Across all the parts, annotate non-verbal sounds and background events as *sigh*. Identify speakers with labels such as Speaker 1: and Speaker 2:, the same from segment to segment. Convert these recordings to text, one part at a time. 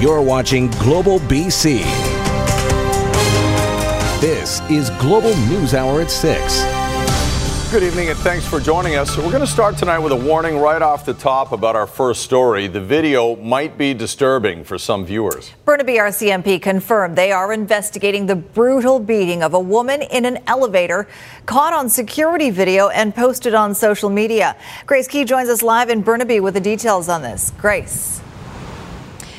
Speaker 1: You're watching Global BC. This is Global News Hour at 6.
Speaker 2: Good evening and thanks for joining us. We're going to start tonight with a warning right off the top about our first story. The video might be disturbing for some viewers.
Speaker 3: Burnaby RCMP confirmed they are investigating the brutal beating of a woman in an elevator caught on security video and posted on social media. Grace Ke joins us live in Burnaby with the details on this. Grace.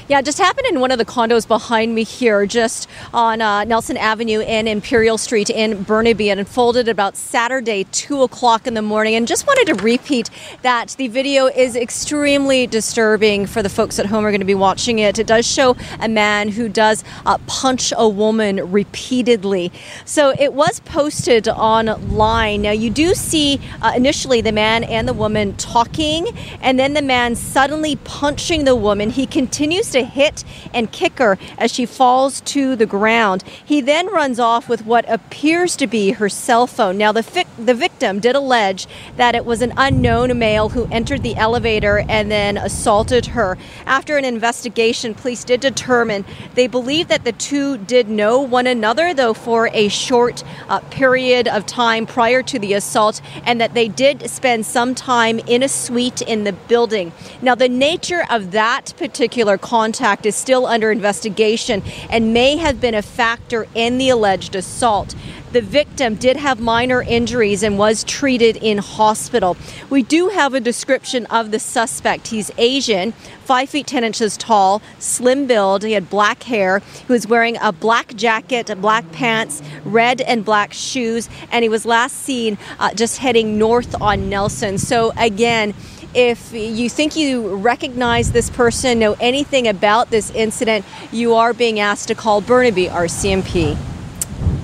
Speaker 4: Yeah, it just happened in one of the condos behind me here, just on uh, Nelson Avenue and Imperial Street in Burnaby. It unfolded about Saturday, 2 o'clock in the morning. And just wanted to repeat that the video is extremely disturbing for the folks at home who are going to be watching it. It does show a man who does uh, punch a woman repeatedly. So it was posted online. Now, you do see uh, initially the man and the woman talking, and then the man suddenly punching the woman. He continues to to hit and kick her as she falls to the ground. He then runs off with what appears to be her cell phone. Now, the, fi- the victim did allege that it was an unknown male who entered the elevator and then assaulted her. After an investigation, police did determine they believe that the two did know one another, though, for a short uh, period of time prior to the assault, and that they did spend some time in a suite in the building. Now, the nature of that particular contact contact is still under investigation and may have been a factor in the alleged assault. The victim did have minor injuries and was treated in hospital. We do have a description of the suspect. He's Asian, 5 feet 10 inches tall, slim build. He had black hair. He was wearing a black jacket, black pants, red and black shoes, and he was last seen uh, just heading north on Nelson. So, again, if you think you recognize this person, know anything about this incident, you are being asked to call Burnaby RCMP.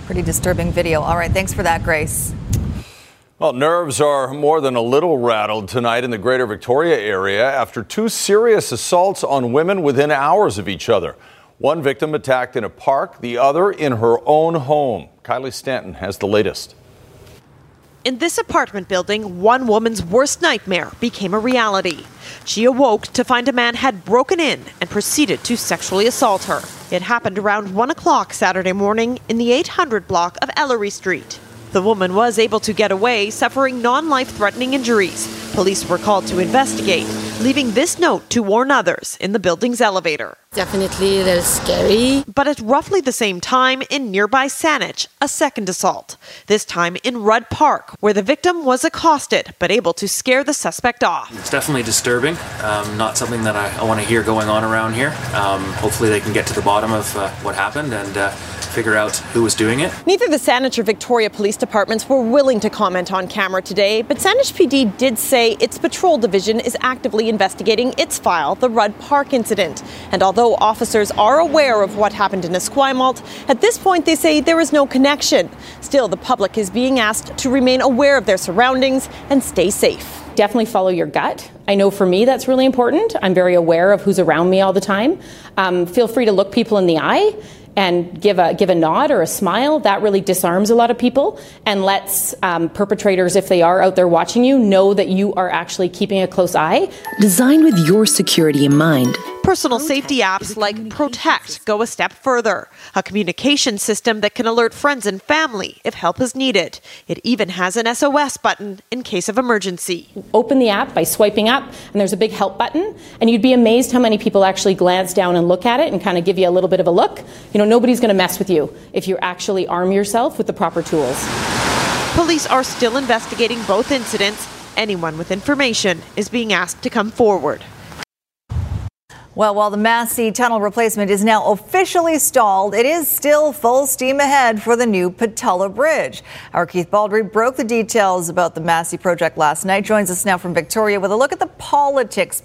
Speaker 3: Pretty disturbing video. All right, thanks for that, Grace.
Speaker 2: Well, nerves are more than a little rattled tonight in the greater Victoria area after two serious assaults on women within hours of each other. One victim attacked in a park, the other in her own home. Kylie Stanton has the latest.
Speaker 5: In this apartment building, one woman's worst nightmare became a reality. She awoke to find a man had broken in and proceeded to sexually assault her. It happened around 1 o'clock Saturday morning in the 800 block of Ellery Street. The woman was able to get away, suffering non life threatening injuries. Police were called to investigate, leaving this note to warn others in the building's elevator.
Speaker 6: Definitely, that is scary.
Speaker 5: But at roughly the same time in nearby Saanich, a second assault, this time in Rudd Park, where the victim was accosted but able to scare the suspect off.
Speaker 7: It's definitely disturbing. Um, not something that I, I want to hear going on around here. Um, hopefully, they can get to the bottom of uh, what happened and uh, figure out who was doing it.
Speaker 5: Neither the Saanich or Victoria police departments were willing to comment on camera today, but Saanich PD did say its patrol division is actively investigating its file, the Rudd Park incident. And although Although officers are aware of what happened in Esquimalt, at this point they say there is no connection. Still, the public is being asked to remain aware of their surroundings and stay safe.
Speaker 8: Definitely follow your gut. I know for me that's really important. I'm very aware of who's around me all the time. Um, feel free to look people in the eye and give a give a nod or a smile, that really disarms a lot of people and lets um, perpetrators, if they are out there watching you, know that you are actually keeping a close eye.
Speaker 9: Designed with your security in mind.
Speaker 5: Personal safety apps like Protect go a step further, a communication system that can alert friends and family if help is needed. It even has an SOS button in case of emergency.
Speaker 8: Open the app by swiping up, and there's a big help button, and you'd be amazed how many people actually glance down and look at it and kind of give you a little bit of a look. You know, nobody's going to mess with you if you actually arm yourself with the proper tools.
Speaker 5: Police are still investigating both incidents. Anyone with information is being asked to come forward.
Speaker 3: Well, while the Massey tunnel replacement is now officially stalled, it is still full steam ahead for the new Pattullo Bridge. Our Keith Baldrey broke the details about the Massey project last night. Joins us now from Victoria with a look at the politics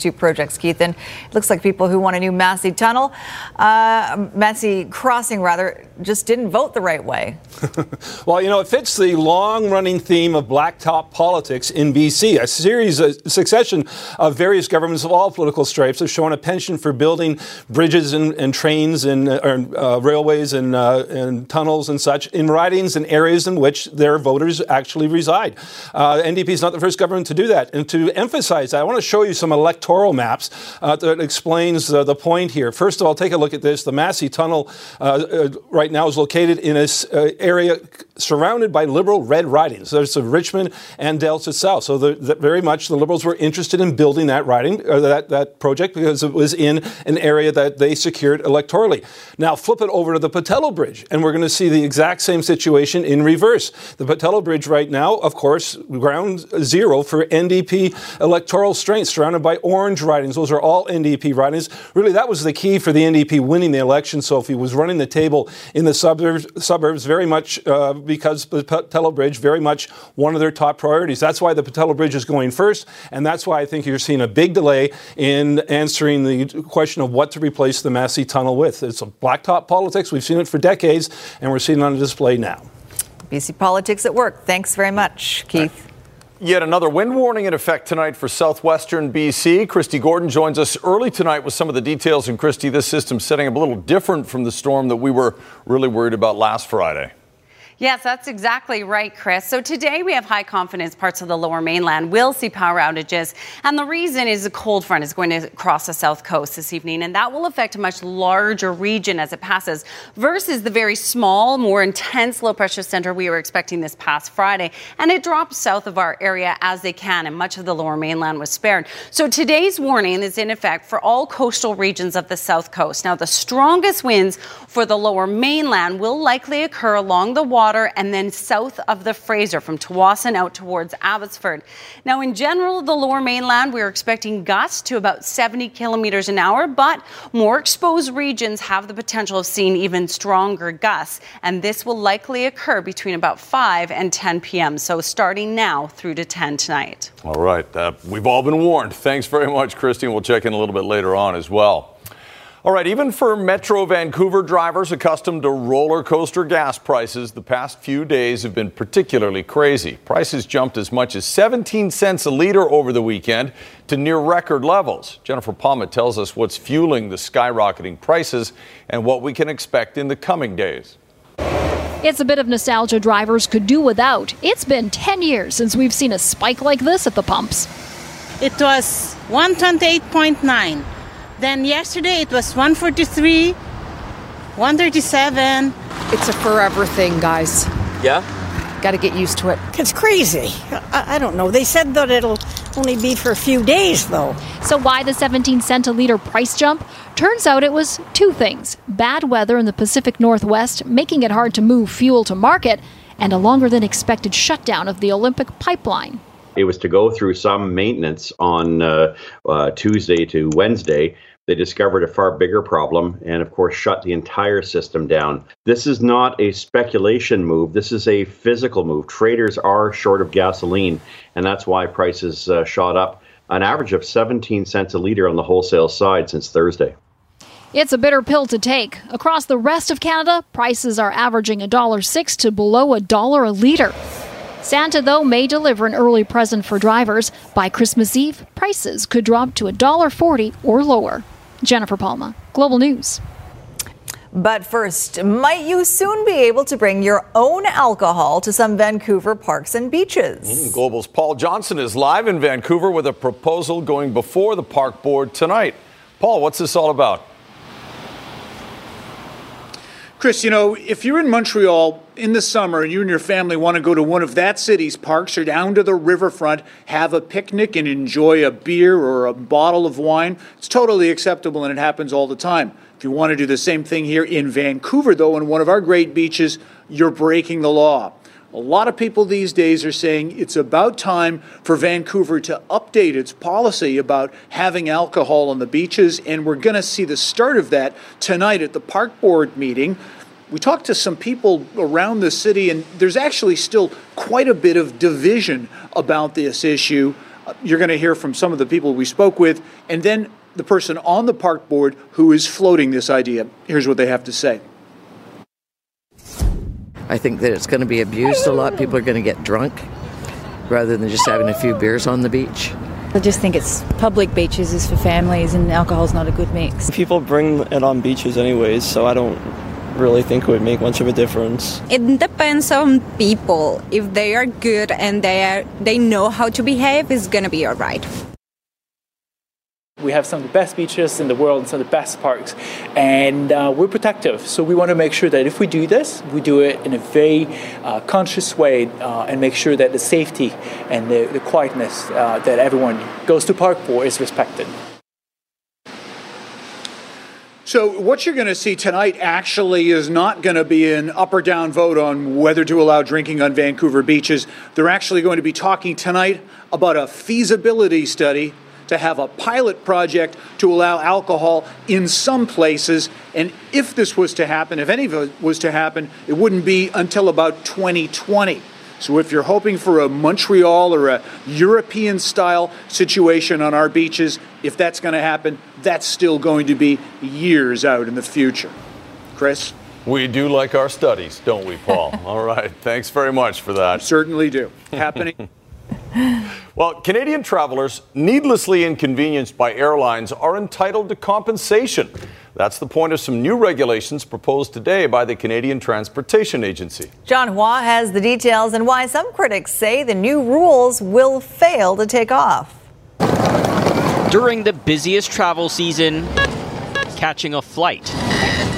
Speaker 3: two projects, Keith. And it looks like people who want a new Massey tunnel, uh, Massey crossing rather, just didn't vote the right way. *laughs*
Speaker 10: well, you know, it fits the long running theme of blacktop politics in BC. A series, a succession of various governments of all political stripes have shown a penchant for building bridges and, and trains and uh, uh, railways and, uh, and, tunnels and such in ridings and areas in which their voters actually reside. Uh, NDP is not the first government to do that. And to emphasize that, I want to show you some electoral electoral maps uh, that explains uh, the point here. First of all, take a look at this. The Massey Tunnel uh, uh right now is located in an uh, area surrounded by liberal red ridings. There's Richmond and Delta South. So the, the, very much the Liberals were interested in building that riding, that, that project, because it was in an area that they secured electorally. Now flip it over to the Pattullo Bridge, and we're going to see the exact same situation in reverse. The Pattullo Bridge right now, of course, ground zero for NDP electoral strength, surrounded by orange ridings. Those are all NDP ridings. Really, that was the key for the NDP winning the election. Sophie was running the table in the suburbs, suburbs very much uh, because the Pattullo Bridge very much one of their top priorities. That's why the Pattullo Bridge is going first, and that's why I think you're seeing a big delay in answering the question of what to replace the Massey Tunnel with. It's a blacktop politics. We've seen it for decades, and we're seeing it on display now.
Speaker 3: BC Politics at Work. Thanks very much, Keith.
Speaker 2: Yet another wind warning in effect tonight for southwestern BC. Kristi Gordon joins us early tonight with some of the details. And Kristi, this system setting up a little different from the storm that we were really worried about last Friday.
Speaker 11: Yes, that's exactly right, Chris. So today we have high confidence parts of the lower mainland will see power outages. And the reason is a cold front is going to cross the south coast this evening, and that will affect a much larger region as it passes versus the very small, more intense low pressure center we were expecting this past Friday. And it drops south of our area as they can, and much of the lower mainland was spared. So today's warning is in effect for all coastal regions of the south coast. Now, the strongest winds for the lower mainland will likely occur along the water and then south of the Fraser from Tsawwassen out towards Abbotsford. Now, in general, the lower mainland, we're expecting gusts to about 70 kilometers an hour, but more exposed regions have the potential of seeing even stronger gusts, and this will likely occur between about 5 and 10 p.m. So, starting now through to 10 tonight.
Speaker 2: All right. Uh, we've all been warned. Thanks very much, Christine. We'll check in a little bit later on as well. All right, even for Metro Vancouver drivers accustomed to roller coaster gas prices, the past few days have been particularly crazy. Prices jumped as much as 17 cents a liter over the weekend to near record levels. Jennifer Palma tells us what's fueling the skyrocketing prices and what we can expect in the coming days.
Speaker 12: It's a bit of nostalgia drivers could do without. It's been 10 years since we've seen a spike like this at the pumps.
Speaker 6: It was 128.9 then yesterday it was 143, 137.
Speaker 7: It's a forever thing, guys.
Speaker 13: Yeah?
Speaker 7: Got to get used to it.
Speaker 14: It's crazy. I, I, don't know. They said that it'll only be for a few days, though.
Speaker 12: So, why the 17 cent a liter price jump? Turns out it was two things bad weather in the Pacific Northwest, making it hard to move fuel to market, and a longer than expected shutdown of the Olympic pipeline.
Speaker 13: It was to go through some maintenance on uh, uh, Tuesday to Wednesday. They discovered a far bigger problem and, of course, shut the entire system down. This is not a speculation move. This is a physical move. Traders are short of gasoline, and that's why prices uh, shot up an average of 17 cents a liter on the wholesale side since Thursday.
Speaker 12: It's a bitter pill to take. Across the rest of Canada, prices are averaging $1.06 to below a dollar a liter. Santa, though, may deliver an early present for drivers. By Christmas Eve, prices could drop to $1.40 or lower. Jennifer Palma, Global News.
Speaker 3: But first, might you soon be able to bring your own alcohol to some Vancouver parks and beaches?
Speaker 2: Mm, Global's Paul Johnson is live in Vancouver with a proposal going before the park board tonight. Paul, what's this all about?
Speaker 15: Chris, you know, if you're in Montreal in the summer and you and your family want to go to one of that city's parks or down to the riverfront, have a picnic and enjoy a beer or a bottle of wine, it's totally acceptable and it happens all the time. If you want to do the same thing here in Vancouver, though, on one of our great beaches, you're breaking the law. A lot of people these days are saying it's about time for Vancouver to update its policy about having alcohol on the beaches, and we're going to see the start of that tonight at the park board meeting. We talked to some people around the city, and there's actually still quite a bit of division about this issue. You're going to hear from some of the people we spoke with, and then the person on the park board who is floating this idea. Here's what they have to say.
Speaker 16: I think that it's going to be abused a lot. People are going to get drunk rather than just having a few beers on the beach.
Speaker 17: I just think it's public beaches is for families and alcohol's not a good mix.
Speaker 18: People bring it on beaches anyways, so I don't really think it would make much of a difference.
Speaker 19: It depends on people. If they are good and they are they know how to behave, it's going to be all right.
Speaker 20: We have some of the best beaches in the world and some of the best parks, and uh, we're protective. So we want to make sure that if we do this, we do it in a very uh, conscious way uh, and make sure that the safety and the, the quietness uh, that everyone goes to park for is respected.
Speaker 15: So, what you're going to see tonight actually is not going to be an up or down vote on whether to allow drinking on Vancouver beaches. They're actually going to be talking tonight about a feasibility study to have a pilot project to allow alcohol in some places. And if this was to happen, if any of it was to happen, it wouldn't be until about 2020. So if you're hoping for a Montreal or a European style situation on our beaches, if that's going to happen, that's still going to be years out in the future. Chris?
Speaker 2: We do like our studies, don't we, Paul? *laughs* All right. Thanks very much for that.
Speaker 15: Certainly do. Happening. *laughs* *laughs*
Speaker 2: Well, Canadian travelers needlessly inconvenienced by airlines are entitled to compensation. That's the point of some new regulations proposed today by the Canadian Transportation Agency.
Speaker 3: John Hua has the details and why some critics say the new rules will fail to take off.
Speaker 21: During the busiest travel season, catching a flight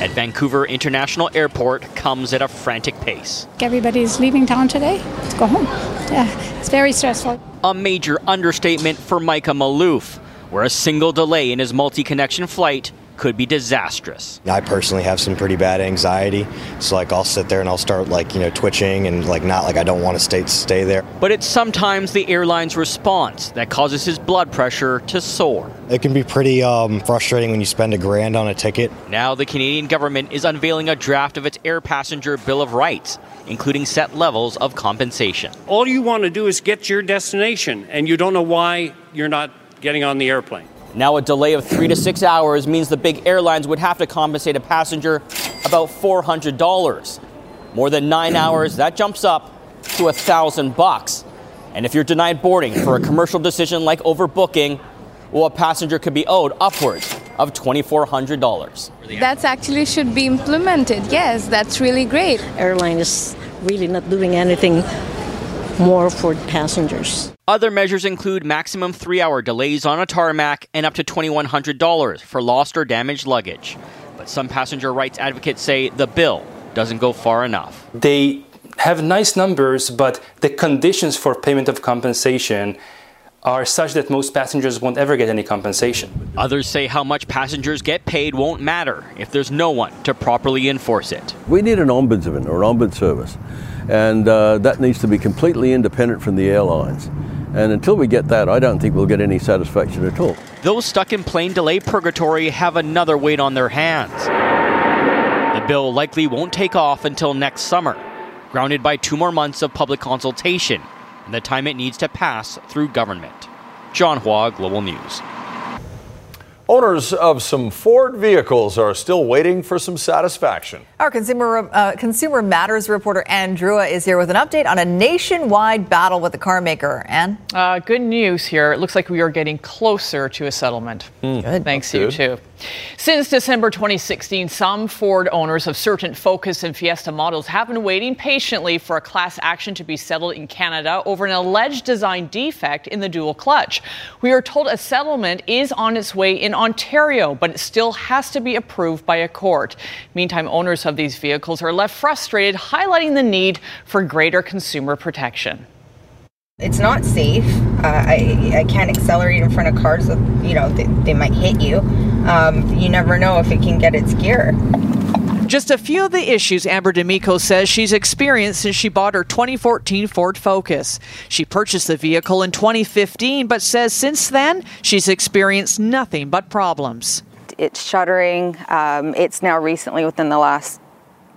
Speaker 21: at Vancouver International Airport comes at a frantic pace.
Speaker 22: Everybody's leaving town today to go home. Yeah, it's very stressful.
Speaker 21: A major understatement for Micah Maloof, where a single delay in his multi connection flight could be disastrous.
Speaker 23: I personally have some pretty bad anxiety, so like I'll sit there and I'll start like you know twitching and like not like I don't want to stay stay there.
Speaker 21: But it's sometimes the airline's response that causes his blood pressure to soar.
Speaker 23: It can be pretty um, frustrating when you spend a grand on a ticket.
Speaker 21: Now the Canadian government is unveiling a draft of its air passenger bill of rights, including set levels of compensation.
Speaker 24: All you want to do is get to your destination, and you don't know why you're not getting on the airplane.
Speaker 21: Now, a delay of three to six hours means the big airlines would have to compensate a passenger about $400. More than nine hours, that jumps up to a thousand bucks. And if you're denied boarding for a commercial decision like overbooking, well, a passenger could be owed upwards of $2,400.
Speaker 25: That's actually should be implemented. Yes, that's really great.
Speaker 26: Airline is really not doing anything more for passengers.
Speaker 21: Other measures include maximum three hour delays on a tarmac and up to $2,100 for lost or damaged luggage. But some passenger rights advocates say the bill doesn't go far enough.
Speaker 27: They have nice numbers, but the conditions for payment of compensation are such that most passengers won't ever get any compensation.
Speaker 21: Others say how much passengers get paid won't matter if there's no one to properly enforce it.
Speaker 1: We need an ombudsman or an ombud service, and uh, that needs to be completely independent from the airlines. And until we get that, I don't think we'll get any satisfaction at all.
Speaker 21: Those stuck in plane delay purgatory have another weight on their hands. The bill likely won't take off until next summer, grounded by two more months of public consultation and the time it needs to pass through government. John Hua, Global News.
Speaker 2: Owners of some Ford vehicles are still waiting for some satisfaction.
Speaker 3: Our consumer uh, consumer matters reporter Anne Drewa is here with an update on a nationwide battle with the car maker. Anne,
Speaker 28: uh, good news here. It looks like we are getting closer to a settlement.
Speaker 3: Mm, good.
Speaker 28: Thanks you too. Since December 2016, some Ford owners of certain Focus and Fiesta models have been waiting patiently for a class action to be settled in Canada over an alleged design defect in the dual clutch. We are told a settlement is on its way in Ontario, but it still has to be approved by a court. Meantime, owners of these vehicles are left frustrated, highlighting the need for greater consumer protection.
Speaker 29: It's not safe. Uh, I, I can't accelerate in front of cars. You know, they, they might hit you. Um, you never know if it can get its gear.
Speaker 30: Just a few of the issues Amber D'Amico says she's experienced since she bought her 2014 Ford Focus. She purchased the vehicle in 2015, but says since then she's experienced nothing but problems.
Speaker 31: It's shuddering. Um, it's now recently, within the last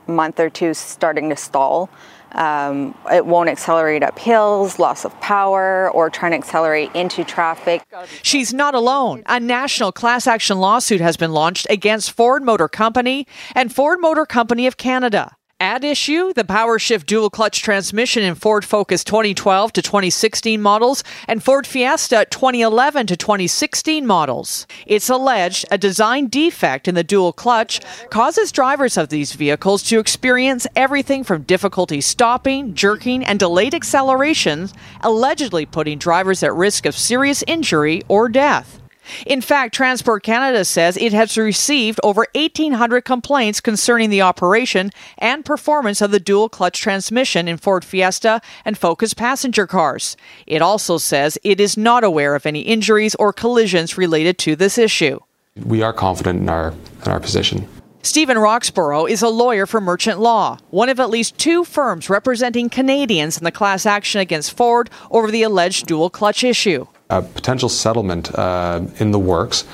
Speaker 31: month or two, starting to stall. Um, it won't accelerate up hills, loss of power, or trying to accelerate into traffic.
Speaker 30: She's not alone. A national class action lawsuit has been launched against Ford Motor Company and Ford Motor Company of Canada. At issue, the PowerShift dual clutch transmission in Ford Focus 2012 to 2016 models and Ford Fiesta 2011 to 2016 models. It's alleged a design defect in the dual clutch causes drivers of these vehicles to experience everything from difficulty stopping, jerking, and delayed accelerations, allegedly putting drivers at risk of serious injury or death. In fact, Transport Canada says it has received over 1,800 complaints concerning the operation and performance of the dual clutch transmission in Ford Fiesta and Focus passenger cars. It also says it is not aware of any injuries or collisions related to this issue.
Speaker 32: We are confident in our in our position.
Speaker 30: Stephen Roxborough is a lawyer for Merchant Law, one of at least two firms representing Canadians in the class action against Ford over the alleged dual clutch issue.
Speaker 32: A potential settlement uh, in the works.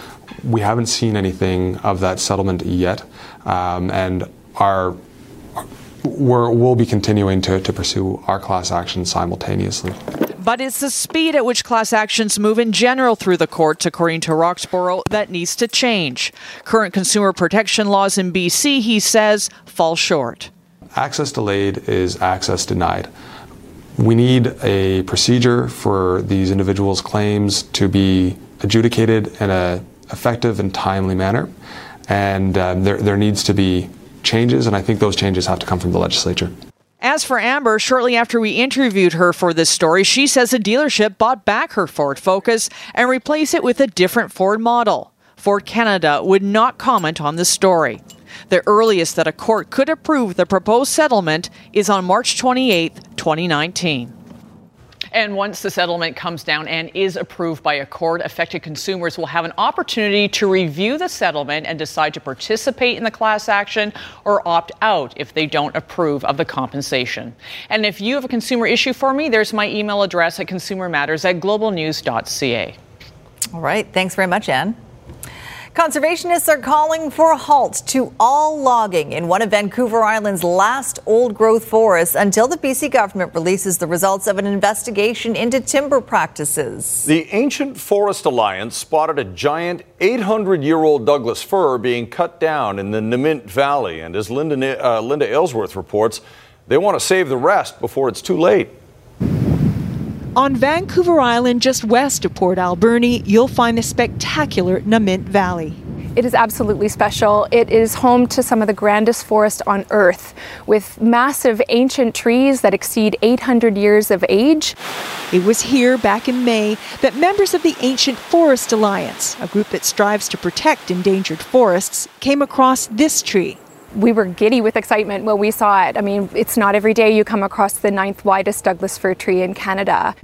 Speaker 32: We haven't seen anything of that settlement yet, um, and our we're, we'll be continuing to, to pursue our class action simultaneously.
Speaker 30: But it's the speed at which class actions move in general through the courts, according to Roxborough, that needs to change. Current consumer protection laws in BC, he says, fall short.
Speaker 32: Access delayed is access denied. We need a procedure for these individuals' claims to be adjudicated in an effective and timely manner, and um, there, there needs to be changes, and I think those changes have to come from the legislature.
Speaker 30: As for Amber, shortly after we interviewed her for this story, she says a dealership bought back her Ford Focus and replaced it with a different Ford model. Ford Canada would not comment on the story. The earliest that a court could approve the proposed settlement is on March 28, 2019.
Speaker 28: And once the settlement comes down and is approved by a court, affected consumers will have an opportunity to review the settlement and decide to participate in the class action or opt out if they don't approve of the compensation. And if you have a consumer issue for me, there's my email address at consumermatters at globalnews.ca.
Speaker 3: All right. Thanks very much, Anne. Conservationists are calling for a halt to all logging in one of Vancouver Island's last old growth forests until the BC government releases the results of an investigation into timber practices.
Speaker 2: The Ancient Forest Alliance spotted a giant 800 year old Douglas fir being cut down in the Nahmint Valley. And as Linda, uh, Linda Aylesworth reports, they want to save the rest before it's too late.
Speaker 30: On Vancouver Island, just west of Port Alberni, you'll find the spectacular Nahmint Valley.
Speaker 33: It is absolutely special. It is home to some of the grandest forests on Earth, with massive ancient trees that exceed 800 years of age.
Speaker 30: It was here back in May that members of the Ancient Forest Alliance, a group that strives to protect endangered forests, came across this tree
Speaker 33: we were giddy with excitement when we saw it. I mean, it's not every day you come across the ninth widest Douglas fir tree in Canada.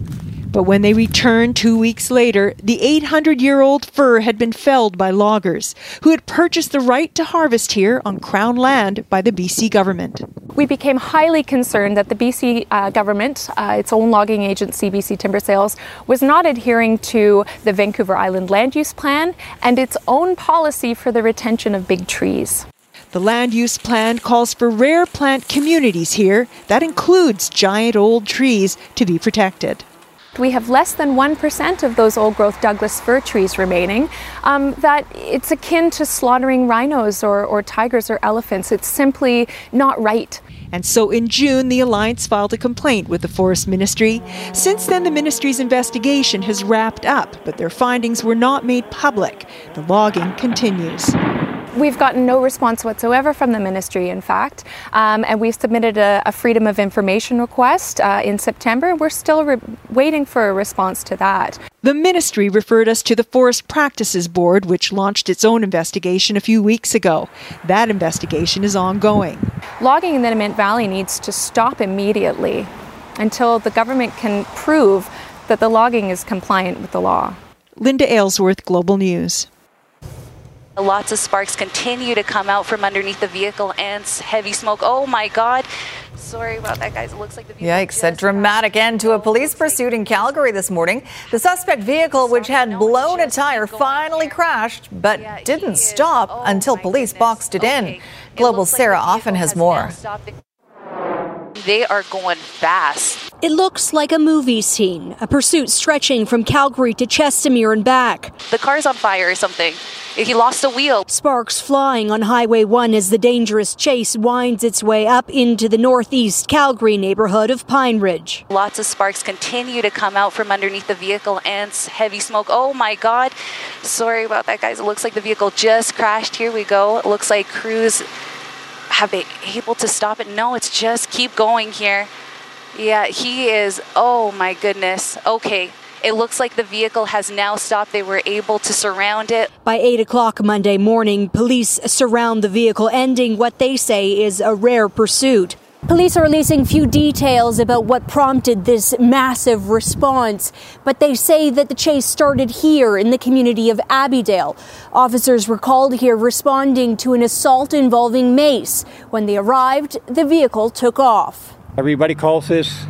Speaker 30: But when they returned two weeks later, the 800 year old fir had been felled by loggers who had purchased the right to harvest here on Crown land by the BC government.
Speaker 33: We became highly concerned that the BC uh, government, uh, its own logging agency, BC Timber Sales, was not adhering to the Vancouver Island Land Use Plan and its own policy for the retention of big trees.
Speaker 30: The land use plan calls for rare plant communities here. That includes giant old trees to be protected.
Speaker 33: We have less than 1% of those old growth Douglas fir trees remaining. Um, that it's akin to slaughtering rhinos or, or tigers or elephants. It's simply not right.
Speaker 30: And so in June, the Alliance filed a complaint with the Forest Ministry. Since then, the ministry's investigation has wrapped up, but their findings were not made public. The logging continues.
Speaker 33: We've gotten no response whatsoever from the ministry, in fact, um, and we've submitted a, a, Freedom of Information request uh, in September. We're still re- waiting for a response to that.
Speaker 30: The ministry referred us to the Forest Practices Board, which launched its own investigation a few weeks ago. That investigation is ongoing.
Speaker 33: Logging in the Nahmint Valley needs to stop immediately until the government can prove that the logging is compliant with the law.
Speaker 30: Linda Aylesworth, Global News.
Speaker 34: Lots of sparks continue to come out from underneath the vehicle and heavy smoke. Oh my God. Sorry about that, guys. It looks like the vehicle.
Speaker 3: Yikes. A dramatic end to a police pursuit in Calgary this morning. The suspect vehicle, which had blown a tire, finally crashed, but didn't stop oh until police boxed it in. Global Sarah Offin has more.
Speaker 34: They are going fast.
Speaker 35: It looks like a movie scene, a pursuit stretching from Calgary to Chestermere and back.
Speaker 34: The car's on fire or something. He lost a wheel.
Speaker 35: Sparks flying on Highway 1 as the dangerous chase winds its way up into the northeast Calgary neighborhood of Pine Ridge.
Speaker 34: Lots of sparks continue to come out from underneath the vehicle and heavy smoke. Oh my God. Sorry about that, guys. It looks like the vehicle just crashed. Here we go. It looks like crews have been able to stop it. No, it's just keep going here. Yeah, he is. Oh my goodness. Okay. It looks like the vehicle has now stopped. They were able to surround it.
Speaker 35: By 8 o'clock Monday morning, police surround the vehicle, ending what they say is a rare pursuit. Police are releasing few details about what prompted this massive response, but they say that the chase started here in the community of Abbeydale. Officers were called here responding to an assault involving mace. When they arrived, the vehicle took off.
Speaker 36: Everybody calls this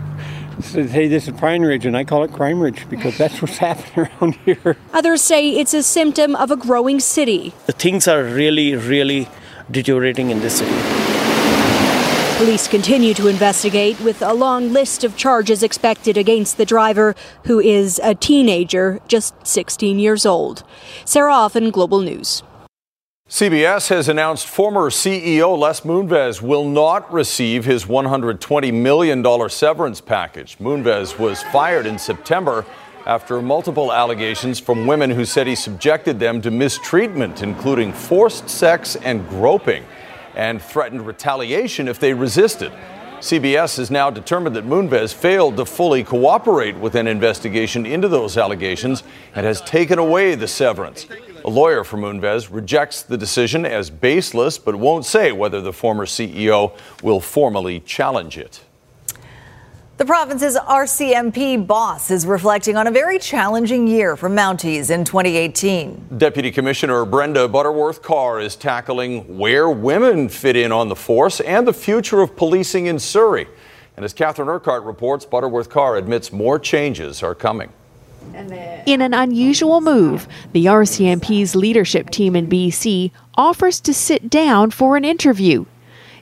Speaker 36: hey, this is Pine Ridge, and I call it Crime Ridge because that's what's *laughs* happening around here.
Speaker 35: Others say it's a symptom of a growing city.
Speaker 37: The things are really, really deteriorating in this city.
Speaker 35: Police continue to investigate with a long list of charges expected against the driver, who is a teenager, just 16 years old. Sarah Offin, Global News.
Speaker 2: CBS has announced former CEO Les Moonves will not receive his $120 million severance package. Moonves was fired in September after multiple allegations from women who said he subjected them to mistreatment, including forced sex and groping and threatened retaliation if they resisted. CBS has now determined that Moonves failed to fully cooperate with an investigation into those allegations and has taken away the severance. A lawyer for Moonves rejects the decision as baseless, but won't say whether the former CEO will formally challenge it.
Speaker 3: The province's RCMP boss is reflecting on a very challenging year for Mounties in 2018.
Speaker 2: Deputy Commissioner Brenda Butterworth Carr is tackling where women fit in on the force and the future of policing in Surrey. And as Catherine Urquhart reports, Butterworth Carr admits more changes are coming.
Speaker 38: In an unusual move, the RCMP's leadership team in BC offers to sit down for an interview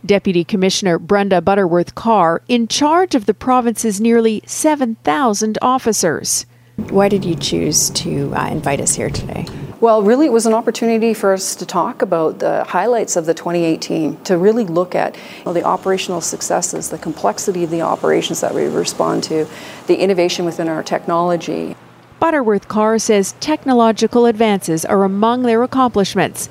Speaker 38: Deputy Commissioner Brenda Butterworth Carr in charge of the province's nearly 7,000 officers.
Speaker 39: Why did you choose to uh, invite us here today?
Speaker 7: Well, really, it was an opportunity for us to talk about the highlights of the 2018, to really look at you know, the operational successes, the complexity of the operations that we respond to, the innovation within our technology.
Speaker 38: Butterworth Carr says technological advances are among their accomplishments.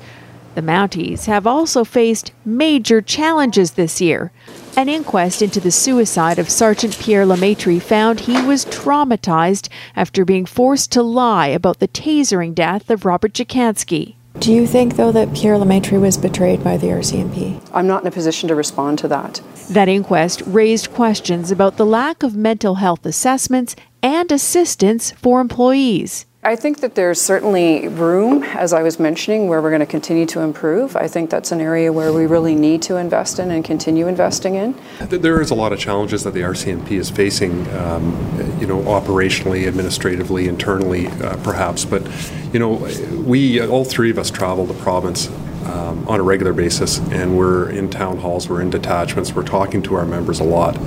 Speaker 38: The Mounties have also faced major challenges this year. An inquest into the suicide of Sergeant Pierre Lemaitre found he was traumatized after being forced to lie about the tasering death of Robert Dziekanski.
Speaker 39: Do you think, though, that Pierre Lemaitre was betrayed by the RCMP?
Speaker 7: I'm not in a position to respond to that.
Speaker 38: That inquest raised questions about the lack of mental health assessments and assistance for employees.
Speaker 7: I think that there's certainly room, as I was mentioning, where we're going to continue to improve. I think that's an area where we really need to invest in and continue investing in.
Speaker 40: There is a lot of challenges that the RCMP is facing, um, you know, operationally, administratively, internally, uh, perhaps. But, you know, we, all three of us travel the province um, on a regular basis, and we're in town halls, we're in detachments, we're talking to our members a lot.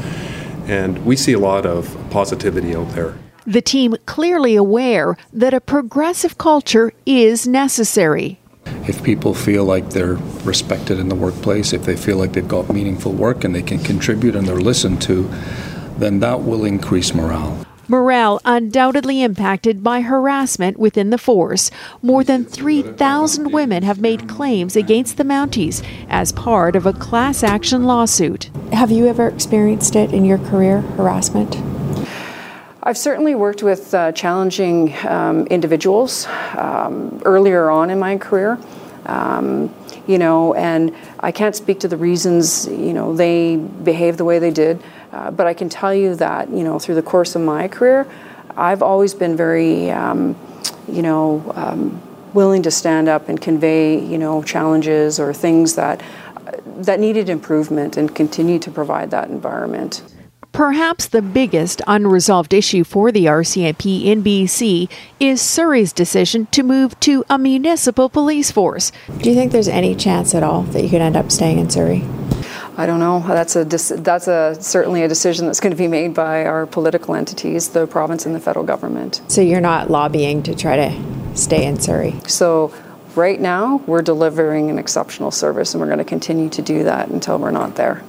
Speaker 40: And we see a lot of positivity out there.
Speaker 38: The team clearly aware that a progressive culture is necessary.
Speaker 41: If people feel like they're respected in the workplace, if they feel like they've got meaningful work and they can contribute and they're listened to, then that will increase morale.
Speaker 38: Morale undoubtedly impacted by harassment within the force. More than 3,000 women have made claims against the Mounties as part of a class action lawsuit.
Speaker 39: Have you ever experienced it in your career, harassment?
Speaker 7: I've certainly worked with uh, challenging um, individuals um, earlier on in my career. Um, you know, and I can't speak to the reasons, you know, they behaved the way they did, uh, but I can tell you that, you know, through the course of my career, I've always been very, um, you know, um, willing to stand up and convey, you know, challenges or things that that needed improvement and continue to provide that environment.
Speaker 38: Perhaps the biggest unresolved issue for the RCMP in BC is Surrey's decision to move to a municipal police force.
Speaker 39: Do you think there's any chance at all that you could end up staying in Surrey?
Speaker 7: I don't know. That's a that's a certainly a decision that's going to be made by our political entities, the province and the federal government.
Speaker 39: So you're not lobbying to try to stay in Surrey.
Speaker 7: So right now we're delivering an exceptional service and we're going to continue to do that until we're not there.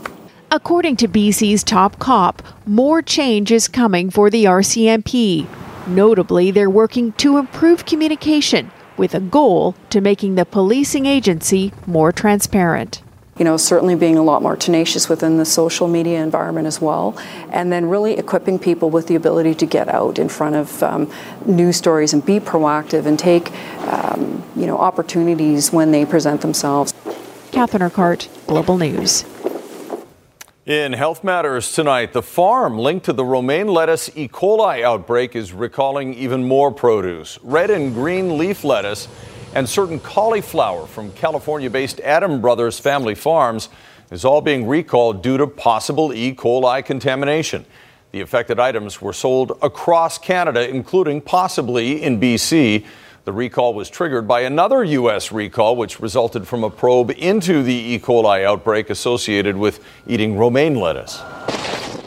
Speaker 38: According to BC's top cop, more change is coming for the RCMP. Notably, they're working to improve communication with a goal to making the policing agency more transparent.
Speaker 7: you know, certainly being a lot more tenacious within the social media environment as well, and then really equipping people with the ability to get out in front of um, news stories and be proactive and take, um, you know, opportunities when they present themselves.
Speaker 38: Catherine Urquhart, Global News.
Speaker 2: In Health Matters tonight, the farm linked to the romaine lettuce E. coli outbreak is recalling even more produce. Red and green leaf lettuce and certain cauliflower from California based Adam Brothers Family Farms is all being recalled due to possible E. coli contamination. The affected items were sold across Canada, including possibly in BC. The recall was triggered by another U.S. recall, which resulted from a probe into the E. coli outbreak associated with eating romaine lettuce.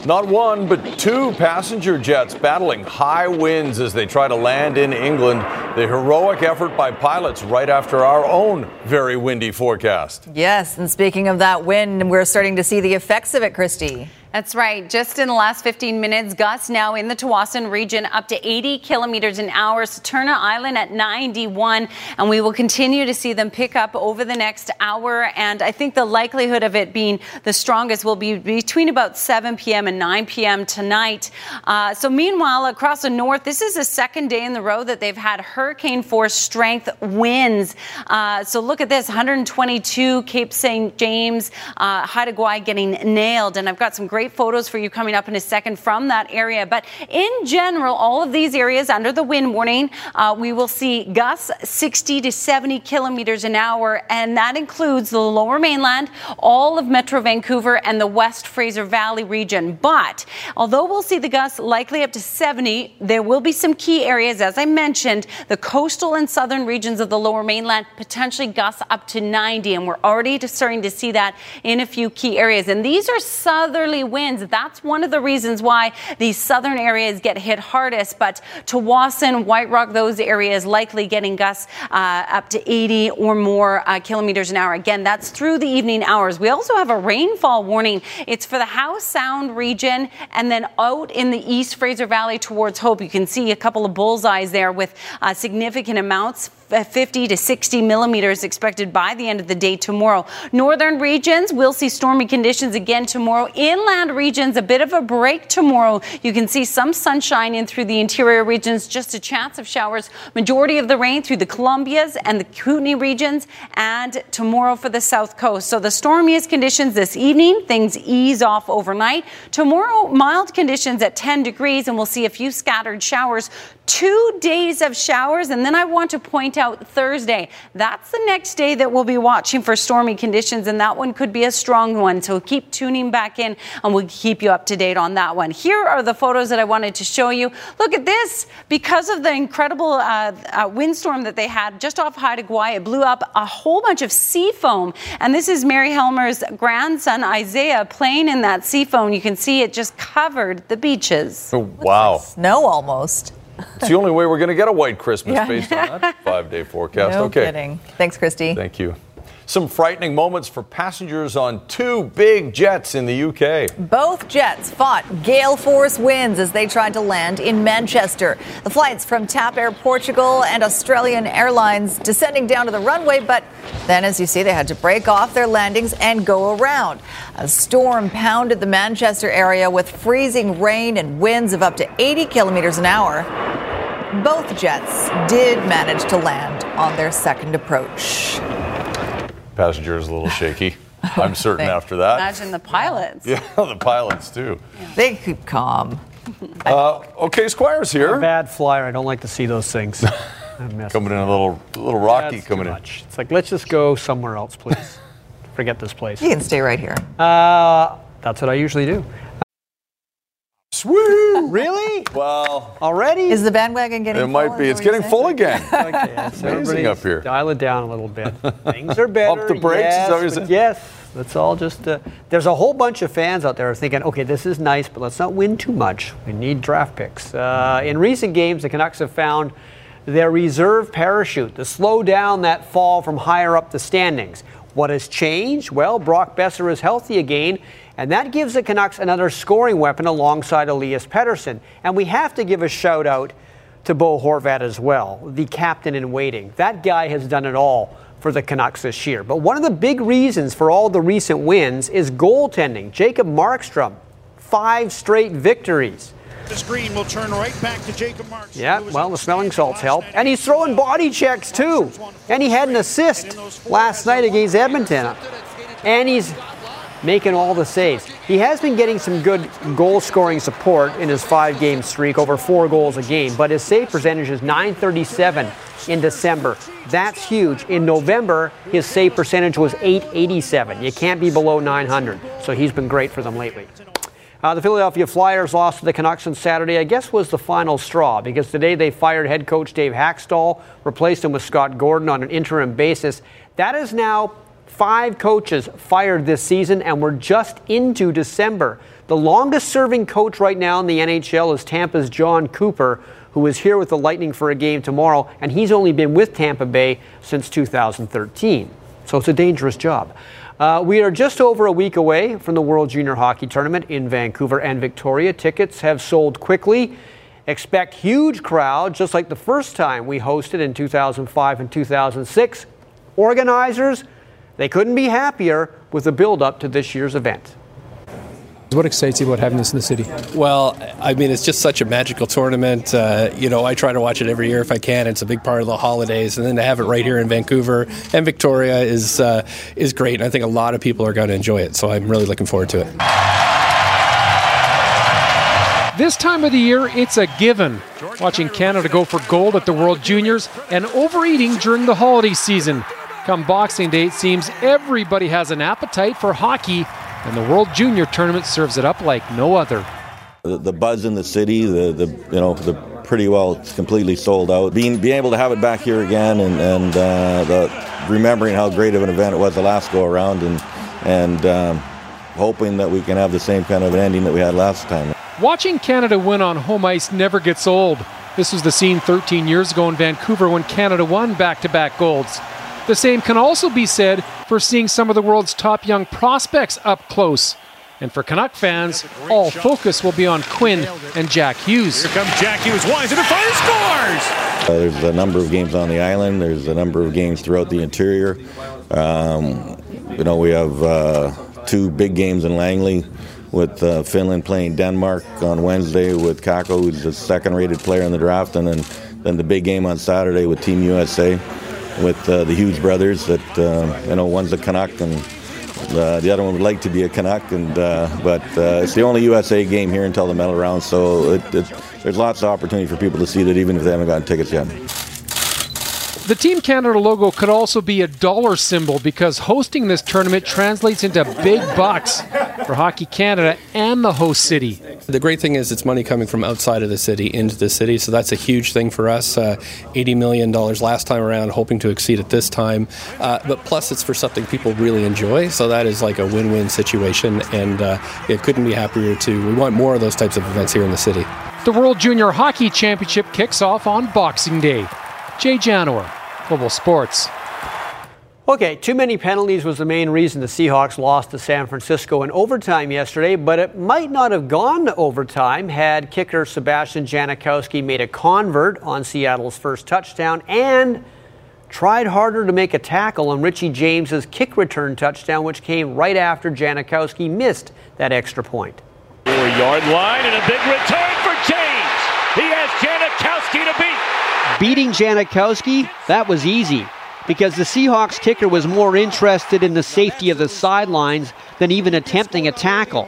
Speaker 2: Not one, but two passenger jets battling high winds as they try to land in England. The heroic effort by pilots right after our own very windy forecast.
Speaker 3: Yes, and speaking of that wind, we're starting to see the effects of it, Kristi.
Speaker 11: That's right. Just in the last 15 minutes, gusts now in the Tsawwassen region up to 80 kilometers an hour. Saturna Island at 91, and we will continue to see them pick up over the next hour. And I think the likelihood of it being the strongest will be between about 7 p.m. and 9 p.m. tonight. Uh, so, meanwhile, across the north, this is the second day in the row that they've had hurricane force strength winds. Uh, so, look at this 122 Cape St. James, uh, Haida Gwaii getting nailed. And I've got some great great photos for you coming up in a second from that area. But in general, all of these areas under the wind warning, uh, we will see gusts 60 to 70 kilometers an hour, and that includes the lower mainland, all of Metro Vancouver, and the West Fraser Valley region. But although we'll see the gusts likely up to 70, there will be some key areas, as I mentioned, the coastal and southern regions of the lower mainland, potentially gusts up to 90, and we're already starting to see that in a few key areas. And these are southerly winds. That's one of the reasons why these southern areas get hit hardest. But Tsawwassen, White Rock, those areas likely getting gusts uh, up to 80 or more uh, kilometers an hour. Again, that's through the evening hours. We also have a rainfall warning. It's for the Howe Sound region and then out in the East Fraser Valley towards Hope. You can see a couple of bullseyes there with uh, significant amounts 50 to 60 millimeters expected by the end of the day tomorrow. Northern regions will see stormy conditions again tomorrow. Inland regions, a bit of a break tomorrow. You can see some sunshine in through the interior regions, just a chance of showers. Majority of the rain through the Columbias and the Kootenay regions, and tomorrow for the south coast. So the stormiest conditions this evening, things ease off overnight. Tomorrow, mild conditions at 10 degrees, and we'll see a few scattered showers. Two days of showers, and then I want to point out Thursday. That's the next day that we'll be watching for stormy conditions, and that one could be a strong one. So keep tuning back in, and we'll keep you up to date on that one. Here are the photos that I wanted to show you. Look at this. Because of the incredible uh, uh, windstorm that they had just off Haida Gwaii, it blew up a whole bunch of sea foam. And this is Mary Helmer's grandson, Isaiah, playing in that sea foam. You can see it just covered the beaches.
Speaker 2: Oh, wow.
Speaker 3: Snow almost.
Speaker 2: It's the only way we're going to get a white Christmas
Speaker 3: Yeah.
Speaker 2: based on that *laughs* five day forecast.
Speaker 3: No
Speaker 2: okay.
Speaker 3: kidding. Thanks, Kristi.
Speaker 2: Thank you. Some frightening moments for passengers on two big jets in the UK.
Speaker 3: Both jets fought gale force winds as they tried to land in Manchester. The flights from TAP Air Portugal and Australian Airlines descending down to the runway, but then, as you see, they had to break off their landings and go around. A storm pounded the Manchester area with freezing rain and winds of up to 80 kilometers an hour. Both jets did manage to land on their second approach.
Speaker 2: Passengers a little shaky. *laughs* I'm certain after that.
Speaker 11: Imagine the pilots. *laughs*
Speaker 2: Yeah, the pilots too.
Speaker 3: They keep calm. *laughs*
Speaker 2: Uh, okay, Squire's here.
Speaker 42: I'm a bad flyer. I don't like to see those things. I mess
Speaker 2: Coming in a little, a little rocky.
Speaker 42: That's too
Speaker 2: coming in.
Speaker 42: much. It's like let's just go somewhere else, please. Forget this place.
Speaker 3: You can stay right here.
Speaker 42: Uh, that's what I usually do.
Speaker 2: Sweet.
Speaker 42: Really?
Speaker 2: Well,
Speaker 42: already
Speaker 3: Is the bandwagon getting?
Speaker 2: it might
Speaker 3: is
Speaker 2: be. It's
Speaker 3: what you're
Speaker 2: getting
Speaker 3: saying?
Speaker 2: full again. *laughs*
Speaker 42: Okay, yes,
Speaker 2: Amazing
Speaker 42: everybody
Speaker 2: up here.
Speaker 42: Dial it down a little bit. *laughs* Things are better.
Speaker 2: Up the brakes, is
Speaker 42: Yes,
Speaker 2: that what you're
Speaker 42: yes. Let's all just. Uh, there's a whole bunch of fans out there thinking, okay, this is nice, but let's not win too much. We need draft picks. Uh, in recent games, the Canucks have found their reserve parachute to slow down that fall from higher up the standings. What has changed? Well, Brock Boeser is healthy again, and that gives the Canucks another scoring weapon alongside Elias Pettersson. And we have to give a shout out to Bo Horvat as well, the captain in waiting. That guy has done it all for the Canucks this year. But one of the big reasons for all the recent wins is goaltending. Jacob Markstrom, five straight victories.
Speaker 43: The screen will turn right back to Jacob Markstrom.
Speaker 42: Yeah, well, the smelling salts help. And he's throwing body checks too. And he had an assist last night against Edmonton. And he's making all the saves. He has been getting some good goal scoring support in his five game streak, over four goals a game, but his save percentage is 937 in December. That's huge. In November, his save percentage was 887. You can't be below 900. So he's been great for them lately. Uh, the Philadelphia Flyers lost to the Canucks on Saturday, I guess was the final straw because today they fired head coach Dave Hakstol, replaced him with Scott Gordon on an interim basis. That is now five coaches fired this season, and we're just into December. The longest serving coach right now in the NHL is Tampa's Jon Cooper, who is here with the Lightning for a game tomorrow, and he's only been with Tampa Bay since 2013. So it's a dangerous job. Uh, we are just over a week away from the World Junior Hockey Tournament in Vancouver and Victoria. Tickets have sold quickly. Expect huge crowds, just like the first time we hosted in 2005 and 2006. Organizers they couldn't be happier with the build up to this year's event.
Speaker 44: What excites you about having this in the city?
Speaker 45: Well, I mean, it's just such a magical tournament. Uh, you know, I try to watch it every year if I can. It's a big part of the holidays, and then to have it right here in Vancouver and Victoria is uh, is great. And I think a lot of people are going to enjoy it. So I'm really looking forward to it.
Speaker 44: This time of the year, it's a given. Watching Canada go for gold at the World Juniors and overeating during the holiday season. Come Boxing Day, it seems everybody has an appetite for hockey, and the World Junior Tournament serves it up like no other.
Speaker 46: The, the buzz in the city, the, the you know the pretty well it's completely sold out. Being being able to have it back here again, and and uh, the remembering how great of an event it was the last go around, and and um, hoping that we can have the same kind of an ending that we had last time.
Speaker 44: Watching Canada win on home ice never gets old. This was the scene 13 years ago in Vancouver when Canada won back-to-back golds. The same can also be said for seeing some of the world's top young prospects up close. And for Canuck fans, all focus will be on Quinn and Jack Hughes.
Speaker 43: Here comes Jack Hughes, winds it fire, scores!
Speaker 46: Uh, there's a number of games on the island. There's a number of games throughout the interior. Um, you know, we have uh, two big games in Langley with uh, Finland playing Denmark on Wednesday with Kakko, who's the second-rated player in the draft, and then, then the big game on Saturday with Team USA with uh, the Hughes brothers. That uh, you know, one's a Canuck and uh, the other one would like to be a Canuck, and uh, but uh, it's the only USA game here until the medal round. So it, it, there's lots of opportunity for people to see that, even if they haven't gotten tickets yet.
Speaker 44: The Team Canada logo could also be a dollar symbol because hosting this tournament translates into big bucks for Hockey Canada and the host city.
Speaker 45: The great thing is it's money coming from outside of the city into the city, so that's a huge thing for us. Uh, $80 million last time around, hoping to exceed it this time. Uh, but plus, it's for something people really enjoy, so that is like a win win situation, and uh, it couldn't be happier to. We want more of those types of events here in the city.
Speaker 44: The World Junior Hockey Championship kicks off on Boxing Day. Jay Janower, Global Sports.
Speaker 42: Okay, too many penalties was the main reason the Seahawks lost to San Francisco in overtime yesterday, but it might not have gone to overtime had kicker Sebastian Janikowski made a convert on Seattle's first touchdown and tried harder to make a tackle on Richie James's kick return touchdown, which came right after Janikowski missed that extra point.
Speaker 43: Four yard line and a big return for James. He has Janikowski to beat.
Speaker 42: Beating Janikowski, that was easy because the Seahawks kicker was more interested in the safety of the sidelines than even attempting a tackle.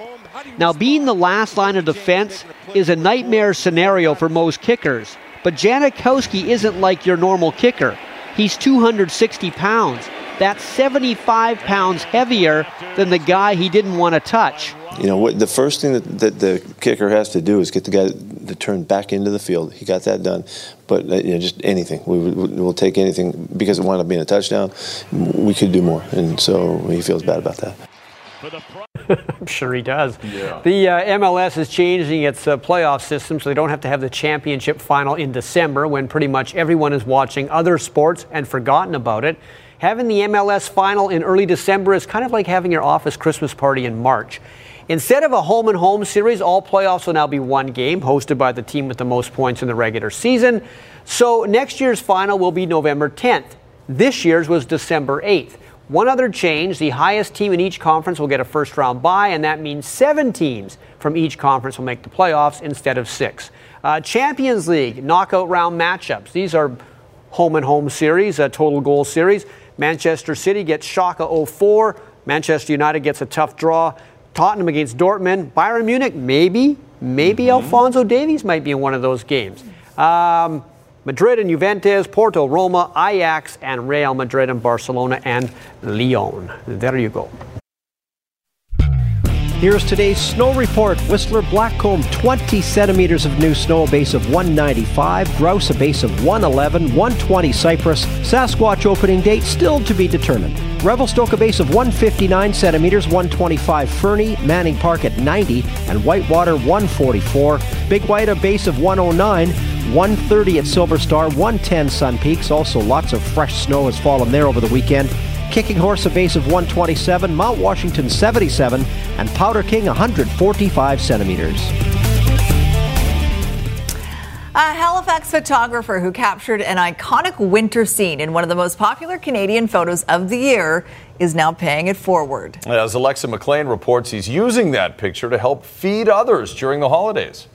Speaker 42: Now, being the last line of defense is a nightmare scenario for most kickers, but Janikowski isn't like your normal kicker. He's 260 pounds. That's 75 pounds heavier than the guy he didn't want to touch.
Speaker 47: You know, what, the first thing that, that, the kicker has to do is get the guy to turn back into the field. He got that done, but uh, you know, just anything. We will take anything because it wound up being a touchdown. We could do more, and so he feels bad about that. *laughs*
Speaker 42: I'm sure he does. Yeah. The uh, MLS is changing its uh, playoff system so they don't have to have the championship final in December when pretty much everyone is watching other sports and forgotten about it. Having the MLS final in early December is kind of like having your office Christmas party in March. Instead of a home and home series, all playoffs will now be one game, hosted by the team with the most points in the regular season. So next year's final will be November 10th. This year's was December 8th. One other change the highest team in each conference will get a first round bye, and that means seven teams from each conference will make the playoffs instead of six. Uh, Champions League knockout round matchups. These are home and home series, a total goal series. Manchester City gets Schalke 04. Manchester United gets a tough draw. Tottenham against Dortmund. Bayern Munich, maybe, maybe mm-hmm. Alphonso Davies might be in one of those games. Um, Madrid and Juventus, Porto, Roma, Ajax, and Real Madrid and Barcelona and Lyon. There you go.
Speaker 48: Here's today's snow report. Whistler Blackcomb, 20 centimeters of new snow, a base of 195. Grouse, a base of 111. 120 Cypress. Sasquatch opening date still to be determined. Revelstoke, a base of 159 centimeters. 125 Fernie. Manning Park at 90. And Whitewater, 144. Big White, a base of 109. 130 at Silver Star. 110 Sun Peaks. Also, lots of fresh snow has fallen there over the weekend. Kicking Horse a base of 127, Mount Washington 77, and Powder King 145 centimeters.
Speaker 3: A Halifax photographer who captured an iconic winter scene in one of the most popular Canadian photos of the year is now paying it forward.
Speaker 2: As Alexa McLean reports, he's using that picture to help feed others during the holidays.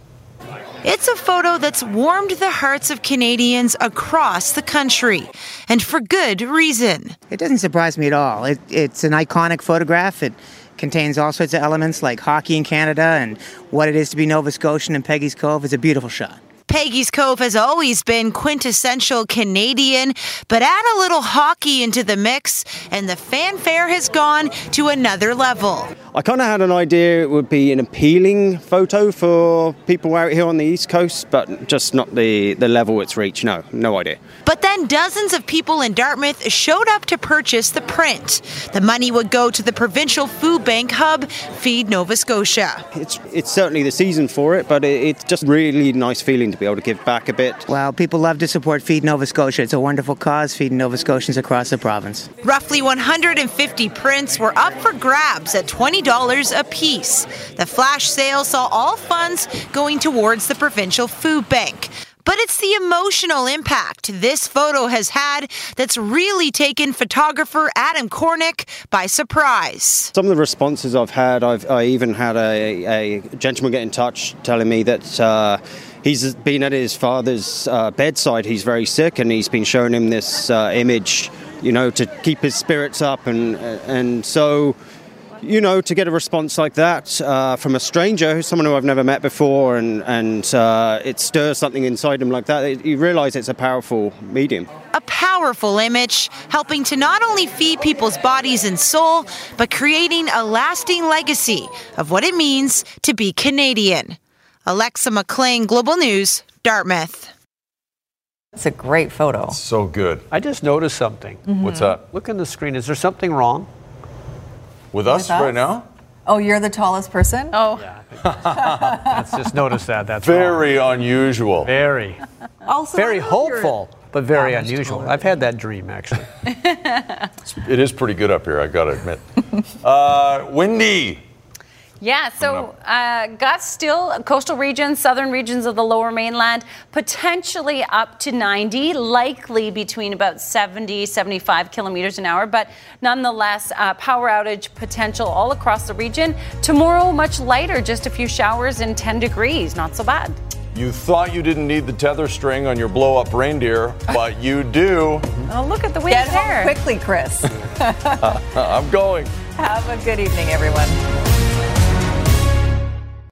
Speaker 49: It's a photo that's warmed the hearts of Canadians across the country, and for good reason.
Speaker 50: It doesn't surprise me at all. It, it's an iconic photograph. It contains all sorts of elements like hockey in Canada and what it is to be Nova Scotian and Peggy's Cove. It's a beautiful shot.
Speaker 49: Peggy's Cove has always been quintessential Canadian, but add a little hockey into the mix, and the fanfare has gone to another level.
Speaker 51: I kind of had an idea it would be an appealing photo for people out here on the East Coast, but just not the, the level it's reached. No, no idea.
Speaker 49: But then dozens of people in Dartmouth showed up to purchase the print. The money would go to the provincial food bank hub, Feed Nova Scotia.
Speaker 51: It's it's certainly the season for it, but it, it's just really nice feeling to be able to give back a bit.
Speaker 50: Well, people love to support Feed Nova Scotia. It's a wonderful cause, feeding Nova Scotians across the province.
Speaker 49: Roughly 150 prints were up for grabs at 20 $20 a piece. The flash sale saw all funds going towards the provincial food bank. But it's the emotional impact this photo has had that's really taken photographer Adam Cornick by surprise.
Speaker 51: Some of the responses I've had, I've I even had a, a gentleman get in touch telling me that. Uh, he's been at his father's uh, bedside. He's very sick, and he's been showing him this uh, image, you know, to keep his spirits up. And and so you know, to get a response like that uh, from a stranger, someone who I've never met before, and and uh, it stirs something inside him like that, you realise it's a powerful medium.
Speaker 49: A powerful image, helping to not only feed people's bodies and soul, but creating a lasting legacy of what it means to be Canadian. Alexa McLean, Global News, Dartmouth.
Speaker 3: That's a great photo.
Speaker 2: So good.
Speaker 42: I just noticed something.
Speaker 3: Mm-hmm.
Speaker 2: What's up?
Speaker 42: Look on the screen. Is there something wrong?
Speaker 2: With us,
Speaker 3: us?
Speaker 2: right now?
Speaker 3: Oh, you're the tallest person?
Speaker 11: Oh. *laughs*
Speaker 42: Let's just notice that. That's
Speaker 2: very
Speaker 42: wrong.
Speaker 2: unusual.
Speaker 42: Very.
Speaker 3: Also,
Speaker 42: very hopeful, but very
Speaker 3: Yeah,
Speaker 42: unusual. I've had that dream actually. *laughs*
Speaker 2: It is pretty good up here, I gotta admit. *laughs* uh, windy.
Speaker 11: Yeah, so uh, gusts still coastal regions, southern regions of the lower mainland, potentially up to 90, likely between about 70, 75 kilometers an hour, but nonetheless, uh, power outage potential all across the region. Tomorrow, much lighter, just a few showers and 10 degrees, not so bad.
Speaker 2: You thought you didn't need the tether string on your blow up reindeer, but you do.
Speaker 11: Oh, look at the wind
Speaker 3: Get
Speaker 11: there.
Speaker 3: home quickly, Chris. *laughs*
Speaker 2: I'm going.
Speaker 3: Have a good evening, everyone.